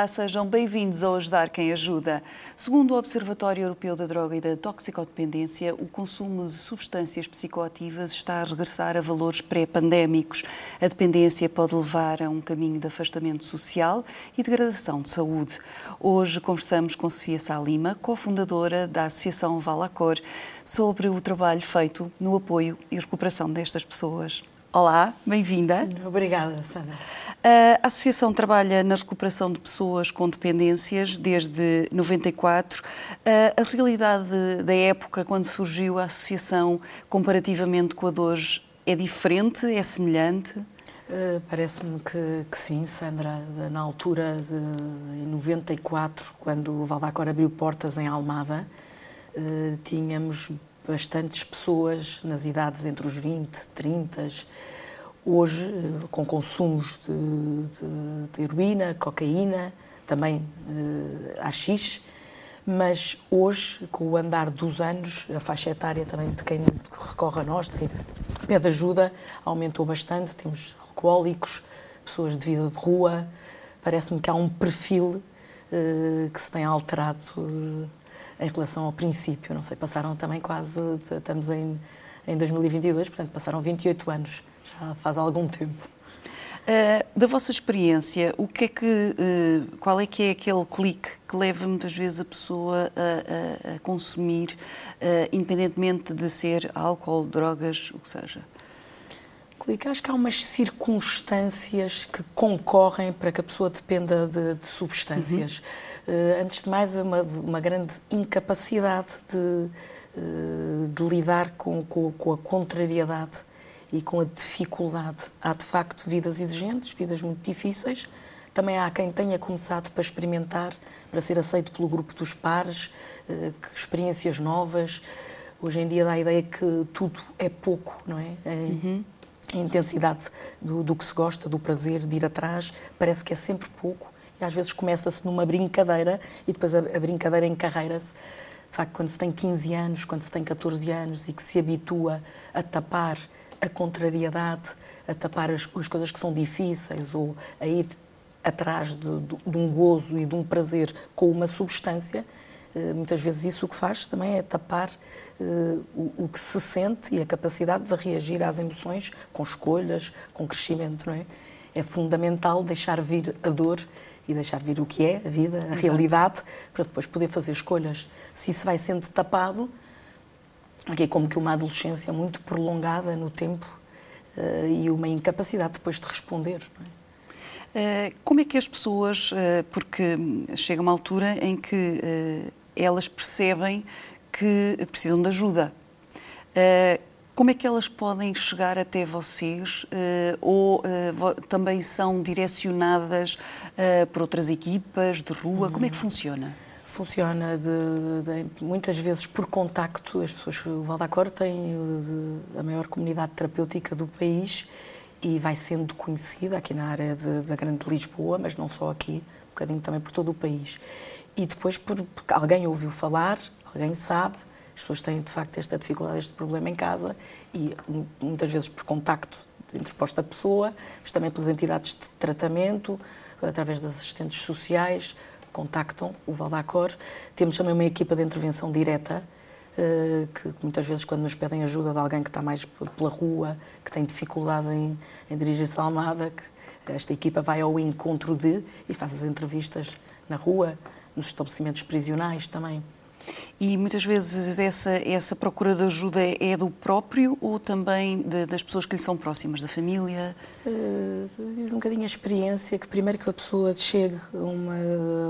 Olá, sejam bem-vindos ao Ajudar Quem Ajuda. Segundo o Observatório Europeu da Droga e da Toxicodependência, o consumo de substâncias psicoativas está a regressar a valores pré-pandémicos. A dependência pode levar a um caminho de afastamento social e degradação de saúde. Hoje conversamos com Sofia Salima, cofundadora da Associação Valacor, sobre o trabalho feito no apoio e recuperação destas pessoas. Olá, bem-vinda. Obrigada, Sandra. A Associação trabalha na recuperação de pessoas com dependências desde 94. A realidade da época, quando surgiu a Associação, comparativamente com a de hoje, é diferente? É semelhante? Uh, Parece-me que, que, sim, Sandra. Na altura de 94, quando o Valdacor abriu portas em Almada, uh, tínhamos bastantes pessoas nas idades entre os 20, 30, hoje eh, com consumos de, de, de heroína, cocaína, também eh, AX, mas hoje, com o andar dos anos, a faixa etária também de quem recorre a nós, de quem pede ajuda, aumentou bastante. Temos alcoólicos, pessoas de vida de rua. Parece-me que há um perfil uh, que se tem alterado uh, em relação ao princípio. Não sei, passaram também quase, estamos em, em 2022, portanto passaram 28 anos, já faz algum tempo. Uh, da vossa experiência, o que é que, uh, qual é que é aquele clique que leva muitas vezes a pessoa a, a, a consumir, uh, independentemente de ser álcool, drogas, o que seja? Clique, acho que há umas circunstâncias que concorrem para que a pessoa dependa de, de substâncias. Uhum antes de mais, uma, uma grande incapacidade de, eh, de lidar com, com, com, a contrariedade e com a dificuldade. Há, de facto, vidas exigentes, vidas muito difíceis. Também há quem tenha começado para experimentar, para ser aceito pelo grupo dos pares, eh, experiências novas. Hoje em dia dá a ideia que tudo é pouco, não é? Uhum. A intensidade do, do que se gosta, do prazer de ir atrás, parece que é sempre pouco e às vezes começa-se numa brincadeira e depois a, a brincadeira encarreira-se. De facto, quando se tem 15 anos, quando se tem 14 anos e que se habitua a tapar a contrariedade, a tapar as, as coisas que são difíceis ou a ir atrás de, de, de, um gozo e de um prazer com uma substância, eh, muitas vezes isso o que faz também é tapar eh, o, o, que se sente e a capacidade de reagir às emoções com escolhas, com crescimento, não é? É fundamental deixar vir a dor e deixar vir o que é a vida, a Exato. realidade, para depois poder fazer escolhas. Se isso vai sendo tapado, aqui é como que uma adolescência muito prolongada no tempo uh, e uma incapacidade depois de responder. É? Uh, como é que as pessoas, uh, porque chega uma altura em que elas percebem que precisam de ajuda. Como é que elas podem chegar até vocês uh, ou uh, também são direcionadas uh, por outras equipas de rua? Uhum. Como é que funciona? Funciona de, de, muitas vezes por contacto. As pessoas, o Valdacor tem a maior comunidade terapêutica do país e vai sendo conhecida aqui na área de, da Grande Lisboa, mas não só aqui, um bocadinho também por todo o país. E depois, por, porque alguém ouviu falar, alguém sabe, as pessoas têm, de facto, esta dificuldade, este problema em casa e muitas vezes por contacto entre posta pessoa, mas também pelas entidades de tratamento, através das assistentes sociais, contactam o Valdacor. Temos também uma equipa de intervenção direta, eh, que muitas vezes, quando nos pedem ajuda de alguém que está mais pela rua, que tem dificuldade em, em dirigir-se à Almada, esta equipa vai ao encontro de e faz as entrevistas na rua, nos estabelecimentos prisionais também. E muitas vezes essa, essa procura de ajuda é do próprio ou também de, das pessoas que lhe são próximas, da família? Uh, diz um bocadinho a experiência que primeiro que a pessoa chegue a uma,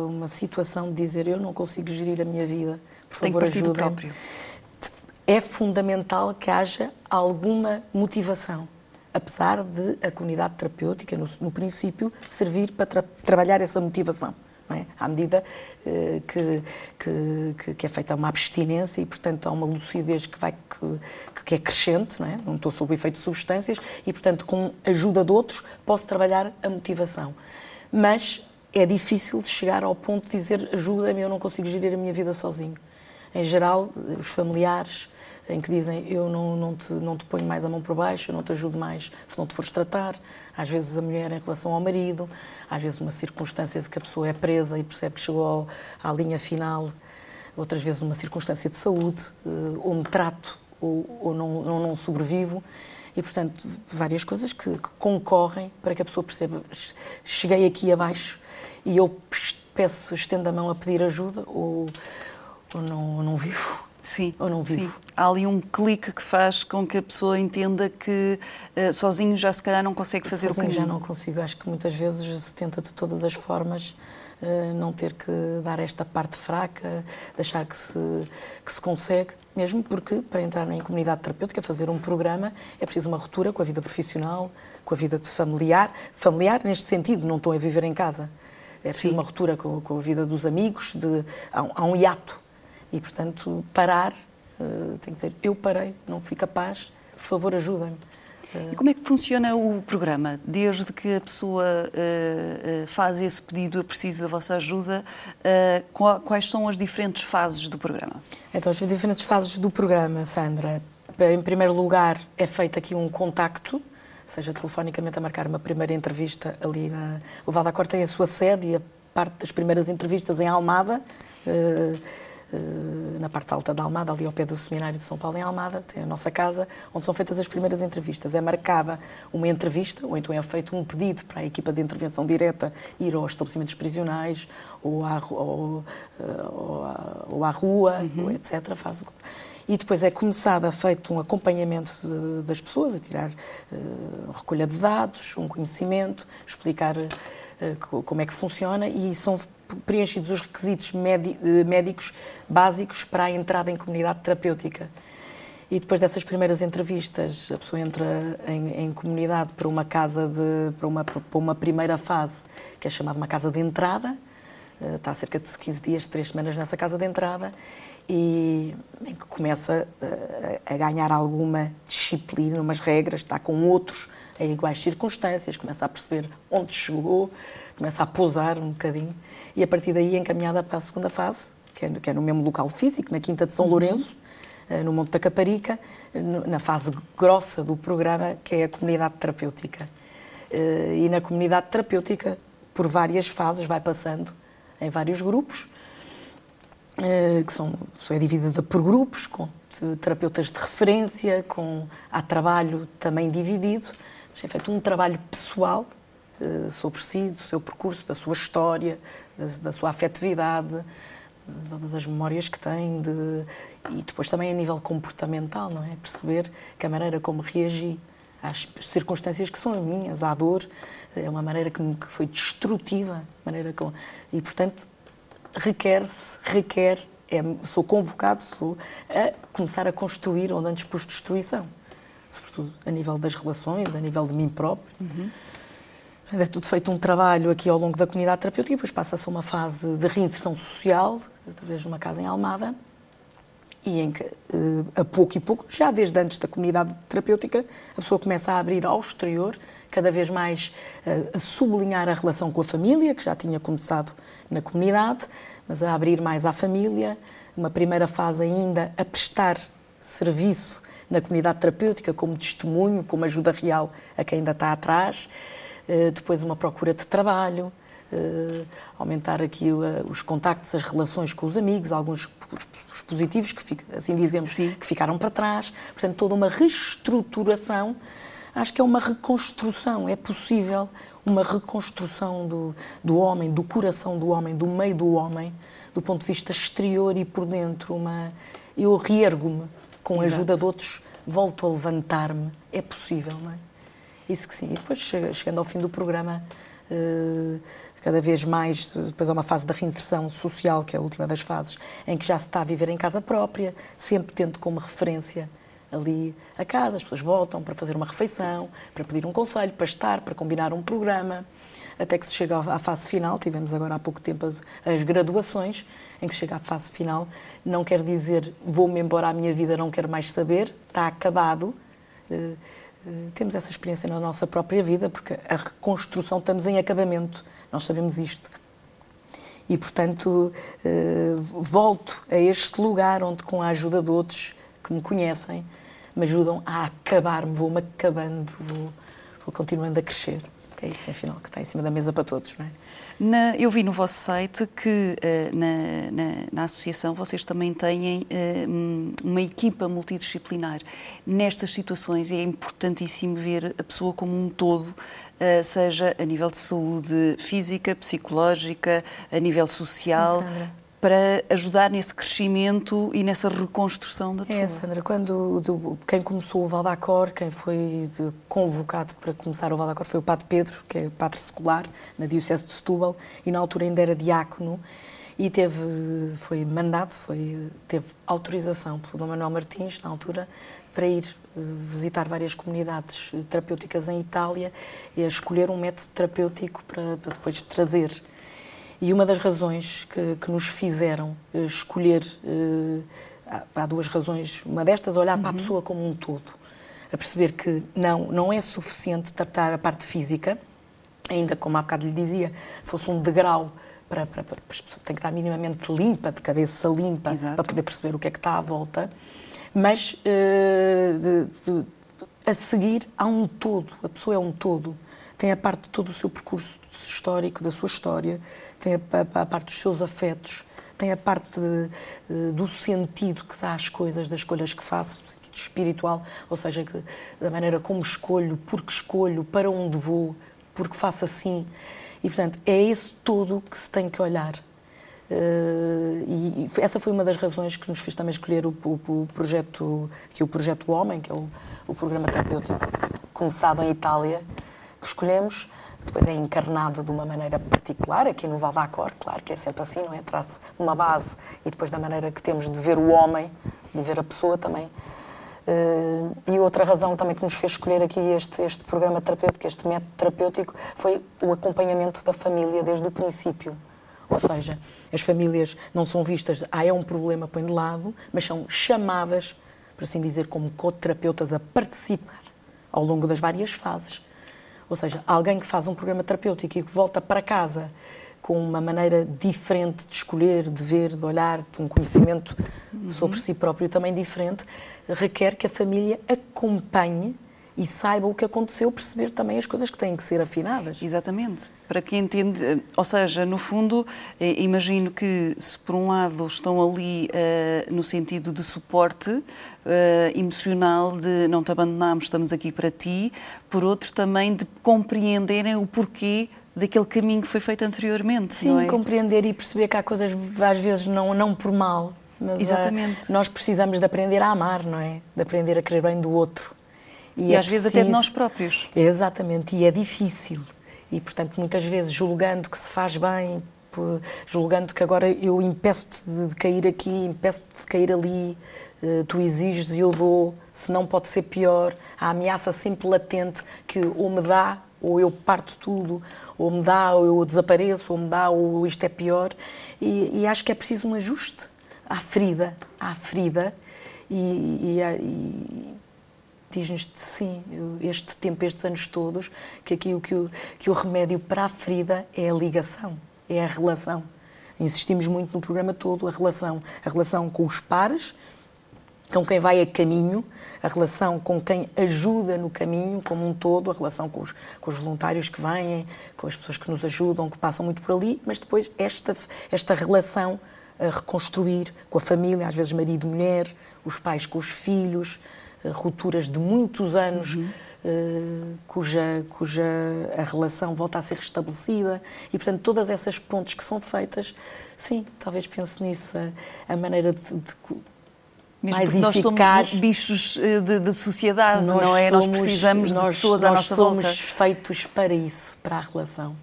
uma situação de dizer eu não consigo gerir a minha vida, por favor ajuda. É fundamental que haja alguma motivação apesar de a comunidade terapêutica, no, no princípio, servir para tra trabalhar essa motivação é? à medida uh, que, que, que, é feita uma abstinência e, portanto, há uma lucidez que, vai, que, que é crescente, não, é? não estou sob o efeito de substâncias e, portanto, com a ajuda de outros, posso trabalhar a motivação. Mas é difícil chegar ao ponto de dizer ajuda-me, eu não consigo gerir a minha vida sozinho. Em geral, os familiares, em que dizem eu não, não, te, não te ponho mais a mão por baixo, eu não te ajudo mais se não te fores tratar. Às vezes a mulher em relação ao marido, às vezes uma circunstância de que a pessoa é presa e percebe que chegou à linha final, outras vezes uma circunstância de saúde, ou me trato ou, ou não, não, não sobrevivo. E, portanto, várias coisas que, que, concorrem para que a pessoa perceba: cheguei aqui abaixo e eu peço, estendo a mão a pedir ajuda ou, ou não, ou não vivo. Sim, ou não vivo. Sim. Há ali um clique que faz com que a pessoa entenda que uh, sozinho já se calhar não consegue fazer sozinho o caminho. já não consigo. Acho que muitas vezes se tenta de todas as formas uh, não ter que dar esta parte fraca, deixar que se, que se consegue, mesmo porque para entrar em comunidade terapêutica, fazer um programa, é preciso uma ruptura com a vida profissional, com a vida familiar. Familiar neste sentido, não estou a viver em casa. É preciso Sim. uma ruptura com, com, a vida dos amigos, de, há, um, há um hiato e, portanto, parar, uh, tenho que dizer, eu parei, não fui capaz, por favor, ajudem-me. E como é que funciona o programa? Desde que a pessoa uh, uh, faz esse pedido, eu preciso da vossa ajuda, uh, quais são as diferentes fases do programa? Então, as diferentes fases do programa, Sandra. Em primeiro lugar, é feito aqui um contacto, seja telefonicamente a marcar uma primeira entrevista ali na. O Val da Cor tem a sua sede e a parte das primeiras entrevistas em Almada. Eh, na parte alta da Almada, ali ao pé do Seminário de São Paulo, em Almada, tem a nossa casa, onde são feitas as primeiras entrevistas. É marcada uma entrevista, ou então é feito um pedido para a equipa de intervenção direta ir aos estabelecimentos prisionais, ou à, ou, eh, ou à, ou à rua, uhum. etc. Faz o... E depois é começada, feito um acompanhamento de, das pessoas, a tirar uh, recolha de dados, um conhecimento, explicar como é que funciona, e são preenchidos os requisitos eh, médicos básicos para a entrada em comunidade terapêutica. E depois dessas primeiras entrevistas, a pessoa entra em, em comunidade para uma casa de para uma, para uma primeira fase, que é chamada uma casa de entrada. Eh, está há cerca de 15 dias, 3 semanas nessa casa de entrada e em que começa eh, a ganhar alguma disciplina, umas regras, está com outros em iguais circunstâncias, começa a perceber onde chegou, começa a pousar um bocadinho e a partir daí encaminhada para a segunda fase, que é, que é no mesmo local físico, na Quinta de São uhum. Lourenço, eh, no Monte da Caparica, na fase grossa do programa, que é a comunidade terapêutica. Eh, e na comunidade terapêutica, por várias fases, vai passando em vários grupos, eh, que são, é dividida por grupos, com terapeutas de referência, com há trabalho também dividido, mas é feito um trabalho pessoal eh, sobre si, do seu percurso, da sua história, da, sua afetividade, todas as memórias que tem de, e depois também a nível comportamental, não é? Perceber que a maneira como reagi às circunstâncias que são as minhas, à dor, é uma maneira que, foi destrutiva, maneira como, e portanto requer-se, requer, é, sou convocado sou, a começar a construir onde antes pus destruição, sobretudo a nível das relações, a nível de mim próprio. Uhum. É tudo feito um trabalho aqui ao longo da comunidade terapêutica e depois passa-se uma fase de reinserção social, através de uma casa em Almada, e em que, eh, a pouco e pouco, já desde antes da comunidade terapêutica, a pessoa começa a abrir ao exterior, cada vez mais eh, a sublinhar a relação com a família, que já tinha começado na comunidade, mas a abrir mais à família, uma primeira fase ainda a prestar serviço na comunidade terapêutica como testemunho, como ajuda real a quem ainda está atrás. Eh, depois uma procura de trabalho, eh, aumentar aqui eh, os contactos, as relações com os amigos, alguns positivos, que assim dizemos, Sim. que ficaram para trás. Portanto, toda uma reestruturação. Acho que é uma reconstrução, é possível uma reconstrução do, do homem, do coração do homem, do meio do homem, do ponto de vista exterior e por dentro. Uma, eu reergo-me com a ajuda de outros, volto a levantar-me. É possível, não é? Isso que sim. E depois, chegando ao fim do programa, eh, cada vez mais, depois há uma fase da reinserção social, que é a última das fases, em que já se está a viver em casa própria, sempre tendo como referência ali a casa, as pessoas voltam para fazer uma refeição, para pedir um conselho, para estar, para combinar um programa, até que se chega à fase final, tivemos agora há pouco tempo as, as graduações, em que se chega à fase final, não quer dizer vou-me embora à minha vida, não quero mais saber, está acabado, eh, temos essa experiência na nossa própria vida, porque a reconstrução estamos em acabamento, nós sabemos isto. E, portanto, eh, volto a este lugar onde, com a ajuda de outros, que me conhecem, me ajudam a acabar-me, vou-me acabando, vou, vou continuando a crescer é isso, afinal, que está em cima da mesa para todos, não é? Na, eu vi no vosso site que uh, na, na, na, associação vocês também têm uh, uma equipa multidisciplinar. Nestas situações é importantíssimo ver a pessoa como um todo, uh, seja a nível de saúde física, psicológica, a nível social. Para ajudar nesse crescimento e nessa reconstrução da pessoa. É, Sandra, quando do, quem começou o Valdacor, quem foi de, convocado para começar o Valdacor foi o Padre Pedro, que é padre secular na Diocese de Setúbal, e na altura ainda era diácono, e teve, foi mandado, foi, teve autorização pelo Dom Manuel Martins, na altura, para ir eh, visitar várias comunidades terapêuticas em Itália e escolher um método terapêutico para, para depois trazer e uma das razões que, que nos fizeram uh, escolher, uh, há duas razões, uma destas, olhar uhum. para a uhum. pessoa como um todo, a perceber que não, não é suficiente tratar a parte física, ainda como há bocado lhe dizia, fosse um degrau para, para, para, tem que estar minimamente limpa, de cabeça limpa, Exato. para poder perceber o que é que está à volta, mas uh, de, de, a seguir há um todo, a pessoa é um todo tem a parte de todo o seu percurso histórico, da sua história, tem a, a, a parte dos seus afetos, tem a parte de, de, do sentido que dá às coisas, das escolhas que faço, sentido espiritual, ou seja, que, da maneira como escolho, porque escolho, para onde vou, porque faço assim. E, portanto, é esse todo que se tem que olhar. Uh, e, e, essa foi uma das razões que nos fez também escolher o, o, o projeto, que é o projeto Homem, que é o, o programa terapêutico começado em Itália, que escolhemos, depois é encarnado de uma maneira particular, aqui no Vavacor, claro que é sempre assim, não é? Traz uma base e depois da maneira que temos de ver o homem, de ver a pessoa também. Uh, e outra razão também que nos fez escolher aqui este, este programa terapêutico, este método terapêutico, foi o acompanhamento da família desde o princípio. Ou seja, as famílias não são vistas, ah, é um problema, põe de lado, mas são chamadas, por assim dizer, como co-terapeutas a participar ao longo das várias fases ou seja, alguém que faz um programa terapêutico e que volta para casa com uma maneira diferente de escolher, de ver, de olhar, de um conhecimento uhum. sobre si próprio também diferente, requer que a família acompanhe e saiba o que aconteceu, perceber também as coisas que têm que ser afinadas. Exatamente. Para quem entende, ou seja, no fundo, eh, imagino que se por um lado estão ali uh, no sentido de suporte uh, emocional, de não te abandonamos, estamos aqui para ti, por outro também de compreenderem o porquê daquele caminho que foi feito anteriormente. Sim, é? compreender e perceber que há coisas às vezes não, não por mal, mas Exatamente. nós precisamos de aprender a amar, não é? De aprender a querer bem do outro. E, e é às preciso... vezes até de nós próprios. Exatamente, e é difícil. E, portanto, muitas vezes julgando que se faz bem, julgando que agora eu impeço-te de cair aqui, impeço-te de cair ali, eh, tu exiges e eu dou, se não pode ser pior. A ameaça sempre latente que ou me dá ou eu parto tudo, ou me dá ou eu desapareço, ou me dá ou isto é pior. E, e acho que é preciso um ajuste à ferida, à ferida. E, e, diz-nos sim, este tempo, estes anos todos, que aqui o que, o que o remédio para a ferida é a ligação, é a relação. Insistimos muito no programa todo, a relação, a relação com os pares, com quem vai a caminho, a relação com quem ajuda no caminho como um todo, a relação com os, com os voluntários que vêm, com as pessoas que nos ajudam, que passam muito por ali, mas depois esta, esta relação a reconstruir com a família, às vezes marido mulher, os pais com os filhos, rupturas de muitos anos. Uhum. Uh, cuja, cuja a relação volta a ser restabelecida e, portanto, todas essas pontes que são feitas, sim, talvez pense nisso, a, a maneira de, de mesmo mais nós somos bichos eh, de, de sociedade, nós não é? Somos, nós precisamos nós, de pessoas à nossa volta. Nós somos feitos para isso, para a relação.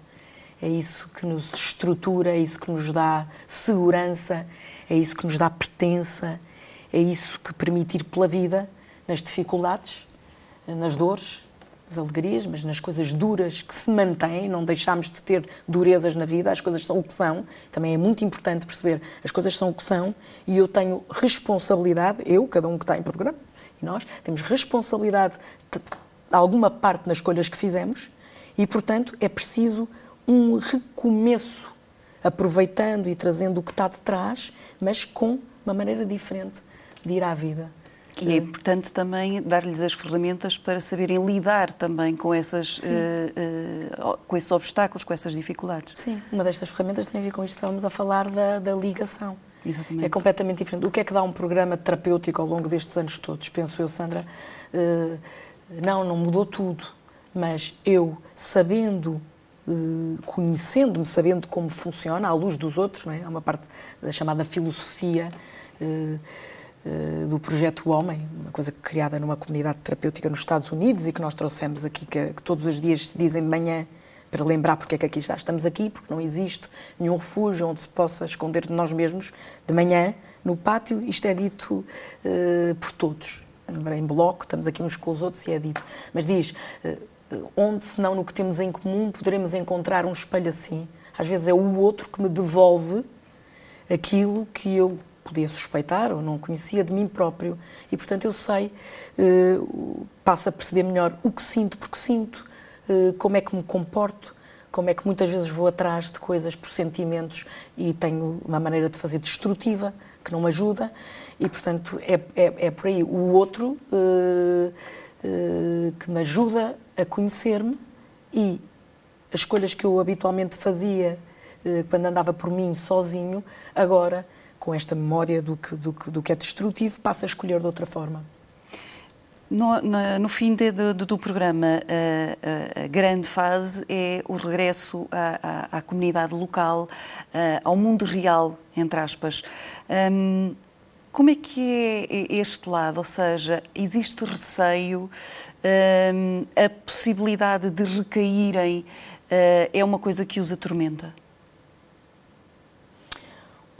É isso que nos estrutura, é isso que nos dá segurança, é isso que nos dá pertença, é isso que permite ir pela vida nas dificuldades, nas dores, nas alegrias, mas nas coisas duras que se mantêm, não deixamos de ter durezas na vida, as coisas são o que são. Também é muito importante perceber, as coisas são o que são e eu tenho responsabilidade, eu, cada um que está em programa, e nós, temos responsabilidade de alguma parte nas escolhas que fizemos e, portanto, é preciso um recomeço, aproveitando e trazendo o que está de trás, mas com uma maneira diferente de ir à vida. E é importante também dar-lhes as ferramentas para saberem lidar também com, essas, uh, uh, com esses obstáculos, com essas dificuldades. Sim, uma destas ferramentas tem a ver com isto que estávamos a falar da, da ligação. Exatamente. É completamente diferente. O que é que dá um programa terapêutico ao longo destes anos todos? Penso eu, Sandra. Uh, não, não mudou tudo, mas eu, sabendo conhecendo-me, sabendo como funciona, à luz dos outros, não é? há uma parte da chamada filosofia do projeto Homem, uma coisa criada numa comunidade terapêutica nos Estados Unidos e que nós trouxemos aqui, que, que todos os dias se dizem de manhã para lembrar porque é que aqui já estamos aqui, porque não existe nenhum refúgio onde se possa esconder de nós mesmos. De manhã, no pátio, isto é dito uh, por todos. Em bloco, estamos aqui uns com os outros e é dito. Mas diz, uh, onde, senão no que temos em comum, poderemos encontrar um espelho assim? Às vezes é o outro que me devolve aquilo que eu podia suspeitar ou não conhecia de mim próprio. E, portanto, eu sei, eh, passo a perceber melhor o que sinto, porque sinto, eh, como é que me comporto, como é que muitas vezes vou atrás de coisas por sentimentos e tenho uma maneira de fazer destrutiva que não me ajuda. E, portanto, é, é, é por aí o outro eh, que me ajuda a conhecer-me e as escolhas que eu habitualmente fazia quando andava por mim sozinho, agora com esta memória do que, do, do que é destrutivo, passa a escolher de outra forma. No, no, no fim de, de, do programa, a, a, a, grande fase é o regresso à, à, à comunidade local, ao mundo real, entre aspas. Um, como é que é este lado? Ou seja, existe receio, um, a possibilidade de recaírem uh, é uma coisa que os atormenta?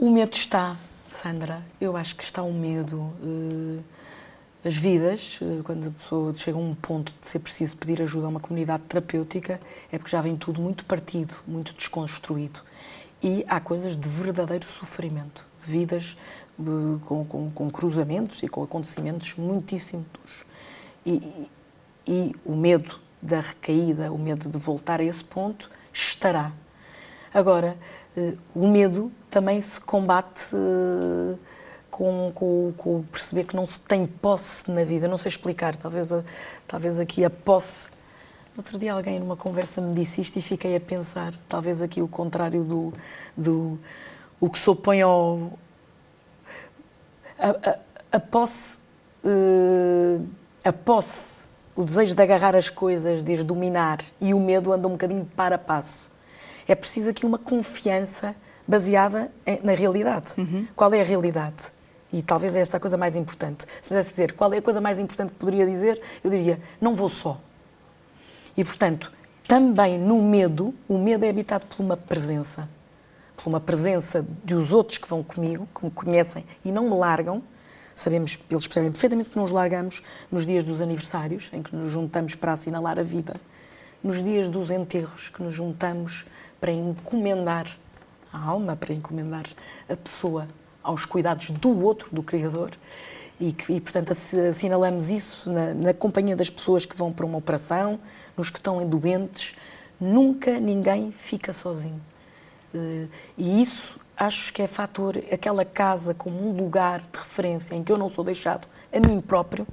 O medo está, Sandra. Eu acho que está o medo. Eh, as vidas, eh, quando a pessoa chega a um ponto de ser preciso pedir ajuda a uma comunidade terapêutica, é porque já vem tudo muito partido, muito desconstruído. E há coisas de verdadeiro sofrimento, de vidas eh, com, com, com cruzamentos e com acontecimentos muitíssimo duros. E, e o medo da recaída, o medo de voltar a esse ponto, estará. Agora, o medo também se combate eh, com, com, com, perceber que não se tem posse na vida. Não sei explicar, talvez, talvez aqui a posse. Outro dia alguém numa conversa me disse isto e fiquei a pensar, talvez aqui o contrário do, do o que se opõe ao. A, a, a posse. A posse, o desejo de agarrar as coisas, de as dominar e o medo anda um bocadinho para passo. É preciso aqui uma confiança baseada na realidade. Uhum. Qual é a realidade? E talvez é esta a coisa mais importante. Se me pudesse dizer qual é a coisa mais importante que poderia dizer, eu diria: não vou só. E, portanto, também no medo, o medo é habitado por uma presença. Por uma presença dos outros que vão comigo, que me conhecem e não me largam. Sabemos, eles percebem perfeitamente que não os largamos nos dias dos aniversários, em que nos juntamos para assinalar a vida. Nos dias dos enterros, que nos juntamos para encomendar a alma, para encomendar a pessoa aos cuidados do outro, do Criador. E, que, e portanto, assinalamos isso na, na, companhia das pessoas que vão para uma operação, nos que estão doentes. Nunca ninguém fica sozinho. Eh, e isso acho que é fator, aquela casa como um lugar de referência em que eu não sou deixado a mim próprio,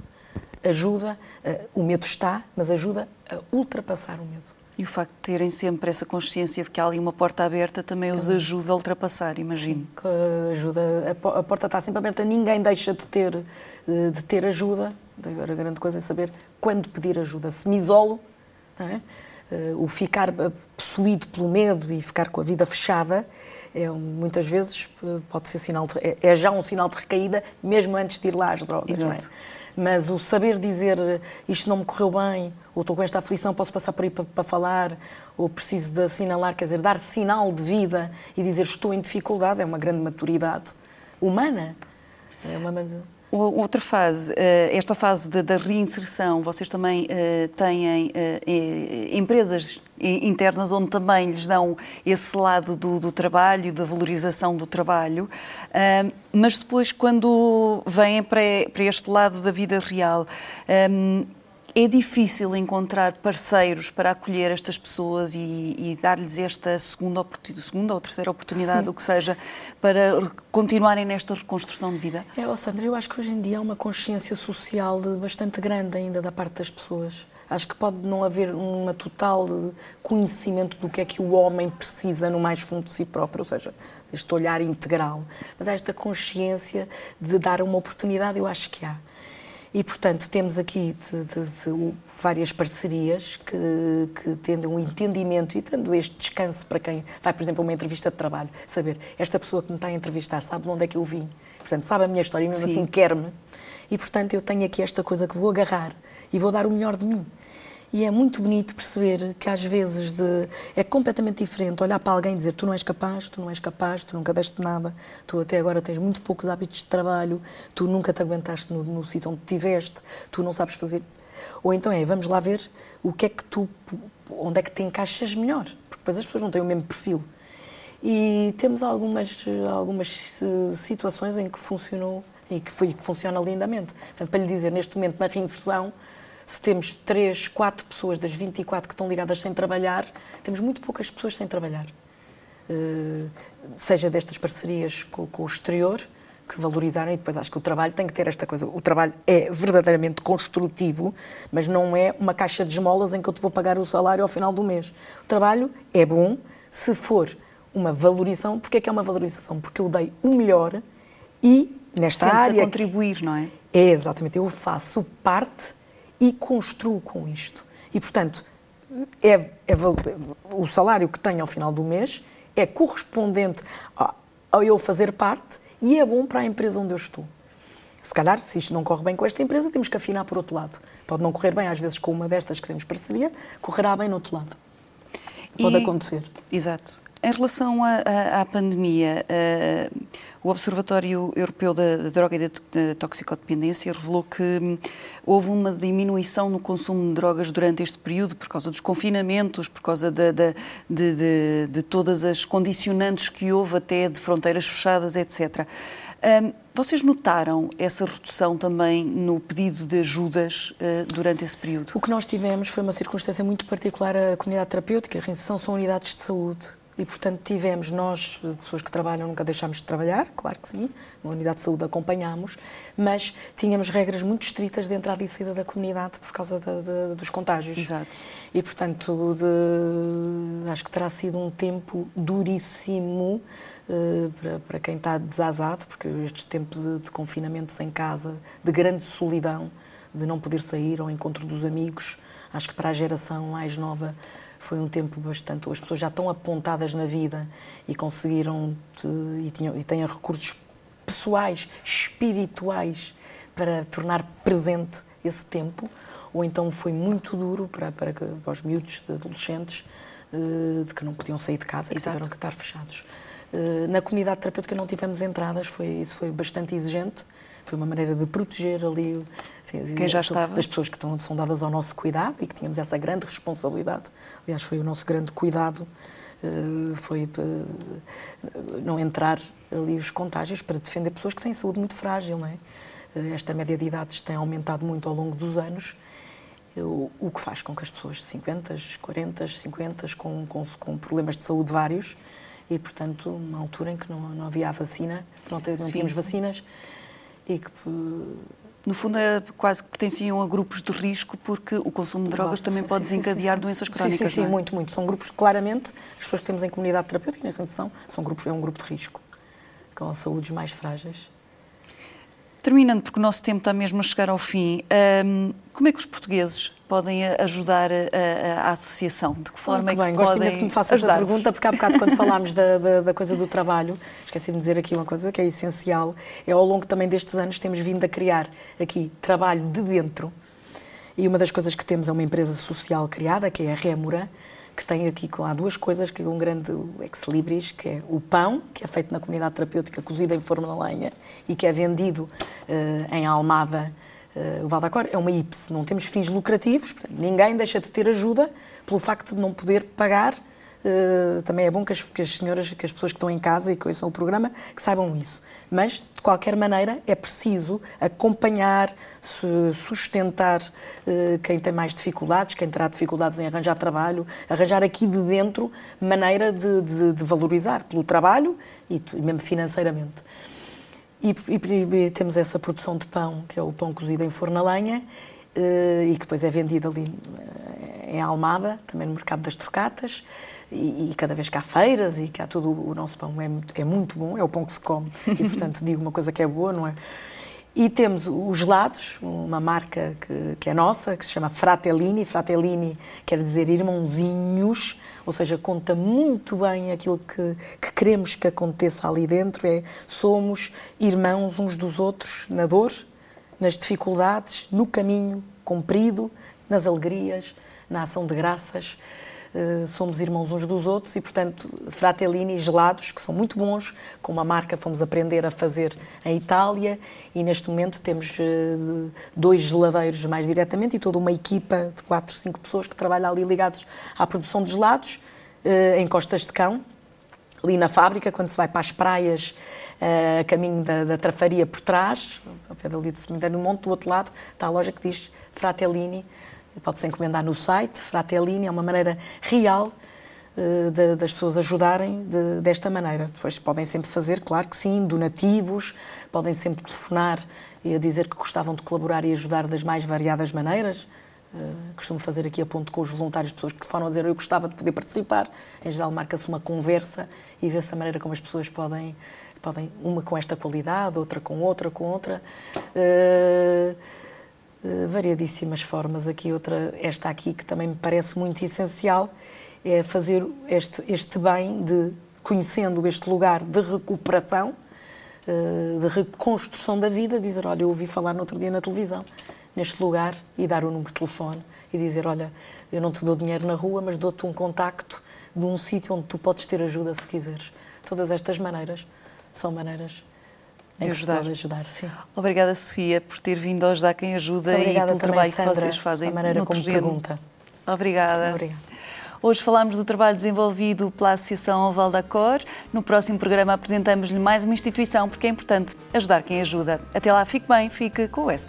ajuda, eh, o medo está, mas ajuda a ultrapassar o medo. E o facto de terem sempre essa consciência de que há ali uma porta aberta também os ajuda a ultrapassar, imagino. Sim, ajuda. A porta está sempre aberta, ninguém deixa de ter, eh, de ter ajuda. Agora, a grande coisa é saber quando pedir ajuda. Se me isolo, é? Eh, o ficar eh, possuído pelo medo e ficar com a vida fechada, é, muitas vezes pode ser sinal de, é, é, já um sinal de recaída, mesmo antes de ir lá às drogas. Não é? Mas o saber dizer isto não me correu bem, ou estou com esta aflição, posso passar por aí para, para falar, ou preciso de assinalar, quer dizer, dar sinal de vida e dizer estou em dificuldade, é uma grande maturidade humana. É uma... Outra fase, eh, esta fase da reinserção, vocês também eh, têm eh, empresas internas onde também lhes dão esse lado do, do trabalho, da valorização do trabalho, mas depois quando vêm para, este lado da vida real, É difícil encontrar parceiros para acolher estas pessoas e, e dar-lhes esta segunda, segunda ou terceira oportunidade, o que seja, para continuarem nesta reconstrução de vida? É, oh Sandra, eu acho que hoje em dia há uma consciência social bastante grande ainda da parte das pessoas. Acho que pode não haver uma total conhecimento do que é que o homem precisa no mais fundo de si próprio, ou seja, deste olhar integral. Mas há esta consciência de dar uma oportunidade, eu acho que há. E, portanto, temos aqui de, de, de, várias parcerias que, que tendo um entendimento e tendo este descanso para quem vai, por exemplo, a uma entrevista de trabalho, saber esta pessoa que me está a entrevistar sabe de onde é que eu vim, portanto, sabe a minha história e mesmo Sim. assim quer-me. E, portanto, eu tenho aqui esta coisa que vou agarrar e vou dar o melhor de mim. E é muito bonito perceber que às vezes de, é completamente diferente olhar para alguém e dizer tu não és capaz, tu não és capaz, tu nunca deste nada, tu até agora tens muito poucos hábitos de trabalho, tu nunca te aguentaste no, no sítio onde estiveste, tu não sabes fazer. Ou então é, vamos lá ver o que é que tu, onde é que te encaixas melhor, porque depois as pessoas não têm o mesmo perfil. E temos algumas, algumas eh, situações em que funcionou e que, foi, que funciona lindamente. Portanto, para lhe dizer, neste momento na reinserção, se temos 3, 4 pessoas das 24 que estão ligadas sem trabalhar, temos muito poucas pessoas sem trabalhar. Uh, seja destas parcerias com, com, o exterior, que valorizaram, e depois acho que o trabalho tem que ter esta coisa. O trabalho é verdadeiramente construtivo, mas não é uma caixa de esmolas em que eu te vou pagar o salário ao final do mês. O trabalho é bom se for uma valorização. Porquê é que é uma valorização? Porque eu dei o melhor e nesta área. a contribuir, não é? É, exatamente. Eu faço parte e construo com isto. E, portanto, é, é, o salário que tenho ao final do mês é correspondente ao eu fazer parte e é bom para a empresa onde eu estou. Se calhar, se isto não corre bem com esta empresa, temos que afinar por outro lado. Pode não correr bem, às vezes, com uma destas que temos parceria, correrá bem no outro lado. Pode e, acontecer. Exato. Em relação à, pandemia, uh, o Observatório Europeu da, da Droga e da, da Toxicodependência revelou que um, houve uma diminuição no consumo de drogas durante este período por causa dos confinamentos, por causa de, de, de, de todas as condicionantes que houve até de fronteiras fechadas, etc. Um, vocês notaram essa redução também no pedido de ajudas uh, durante esse período? O que nós tivemos foi uma circunstância muito particular. A comunidade terapêutica, a reinserção são unidades de saúde e, portanto, tivemos, nós, pessoas que trabalham, nunca deixámos de trabalhar, claro que sim, na unidade de saúde acompanhámos, mas tínhamos regras muito estritas de entrada e saída da comunidade por causa de, de, dos contágios. Exato. E, portanto, de, acho que terá sido um tempo duríssimo uh, para, para, quem está desazado, porque estes tempos de, de confinamentos em casa, de grande solidão, de não poder sair ao encontro dos amigos, acho que para a geração mais nova foi um tempo bastante. As pessoas já estão apontadas na vida e conseguiram e, tinham, e têm recursos pessoais, espirituais, para tornar presente esse tempo, ou então foi muito duro para, para, para os miúdos, de adolescentes, eh, de que não podiam sair de casa, que tiveram que estar fechados. Eh, na comunidade terapêutica não tivemos entradas, foi, isso foi bastante exigente, foi uma maneira de proteger ali assim, quem já estava das pessoas que estão, são dadas ao nosso cuidado e que tínhamos essa grande responsabilidade. Aliás, foi o nosso grande cuidado, uh, foi uh, não entrar ali os contágios para defender pessoas que têm saúde muito frágil, não é? Uh, esta média de idades tem aumentado muito ao longo dos anos o que faz com que as pessoas de 50, 40, 50 com, com, com problemas de saúde vários e, portanto, uma altura em que não, não havia a vacina, não, não tínhamos vacinas, e que no fundo, é, quase que pertenciam a grupos de risco, porque o consumo de drogas também sim, pode sim, desencadear sim, doenças crónicas. Sim, sim, é? muito, muito. São grupos, claramente, as pessoas que temos em comunidade terapêutica na redução, são grupos, é um grupo de risco, com saúdes mais frágeis. Terminando, porque o nosso tempo está mesmo a chegar ao fim, um, como é que os portugueses podem ajudar a, a, a associação? De que forma Muito é que bem, podem gosto imenso que me faça essa pergunta, porque há bocado quando falámos da, da, da, coisa do trabalho, esqueci-me de dizer aqui uma coisa que é essencial, é ao longo também destes anos temos vindo a criar aqui trabalho de dentro, e uma das coisas que temos é uma empresa social criada, que é a Rémora, que tem aqui, há duas coisas, que é um grande ex-libris, que é o pão, que é feito na comunidade terapêutica, cozido em forma de lenha e que é vendido uh, em Almada, uh, o Valdacor, é uma IPS, não temos fins lucrativos, portanto, ninguém deixa de ter ajuda pelo facto de não poder pagar Uh, também é bom que as, que as, senhoras, que as pessoas que estão em casa e que ouçam o programa, que saibam isso. Mas, de qualquer maneira, é preciso acompanhar, sustentar uh, quem tem mais dificuldades, quem terá dificuldades em arranjar trabalho, arranjar aqui de dentro maneira de, de, de valorizar pelo trabalho e, e mesmo financeiramente. E, e, e, temos essa produção de pão, que é o pão cozido em forno a lenha, uh, e que depois é vendido ali em Almada, também no mercado das trocatas e, e, cada vez que há feiras e que há tudo, o nosso pão é, é muito bom, é o pão que se come e, portanto, digo uma coisa que é boa, não é? E temos os gelados, uma marca que, que, é nossa, que se chama Fratellini. Fratellini quer dizer irmãozinhos, ou seja, conta muito bem aquilo que, que, queremos que aconteça ali dentro. É somos irmãos uns dos outros na dor, nas dificuldades, no caminho comprido, nas alegrias, na ação de graças. Eh, somos irmãos uns dos outros e, portanto, Fratellini gelados, que são muito bons, com uma marca fomos aprender a fazer em Itália e neste momento temos uh, dois geladeiros mais diretamente e toda uma equipa de quatro, cinco pessoas que trabalham ali ligados à produção de gelados uh, em Costas de Cão, ali na fábrica, quando se vai para as praias, a caminho da, da Trafaria por trás, ao pé dali do cemitério do Monte, do outro lado está a loja que diz Fratellini, Pode-se encomendar no site, Fratellini, é uma maneira real uh, de, das pessoas ajudarem de, desta maneira. Depois podem sempre fazer, claro que sim, donativos, podem sempre telefonar e dizer que gostavam de colaborar e ajudar das mais variadas maneiras. Uh, costumo fazer aqui a ponto com os voluntários, pessoas que telefonam a dizer eu gostava de poder participar. Em geral, marca-se uma conversa e vê-se a maneira como as pessoas podem, podem, uma com esta qualidade, outra com outra, com outra. Uh, eh, variadíssimas formas. Aqui outra, esta aqui que também me parece muito essencial, é fazer este, este bem de, conhecendo este lugar de recuperação, eh, de reconstrução da vida, dizer, olha, eu ouvi falar no outro dia na televisão, neste lugar, e dar o número de telefone e dizer, olha, eu não te dou dinheiro na rua, mas dou-te um contacto de um sítio onde tu podes ter ajuda se quiseres. Todas estas maneiras são maneiras de ajudar. ajudar sim. Obrigada, Sofia, por ter vindo a ajudar quem ajuda e pelo trabalho Sandra, que vocês fazem a maneira no como terreno. pergunta. Obrigada. Obrigada. Hoje falamos do trabalho desenvolvido pela Associação Oval da Cor. No próximo programa apresentamos-lhe mais uma instituição, porque é importante ajudar quem ajuda. Até lá, fique bem, fique com o S.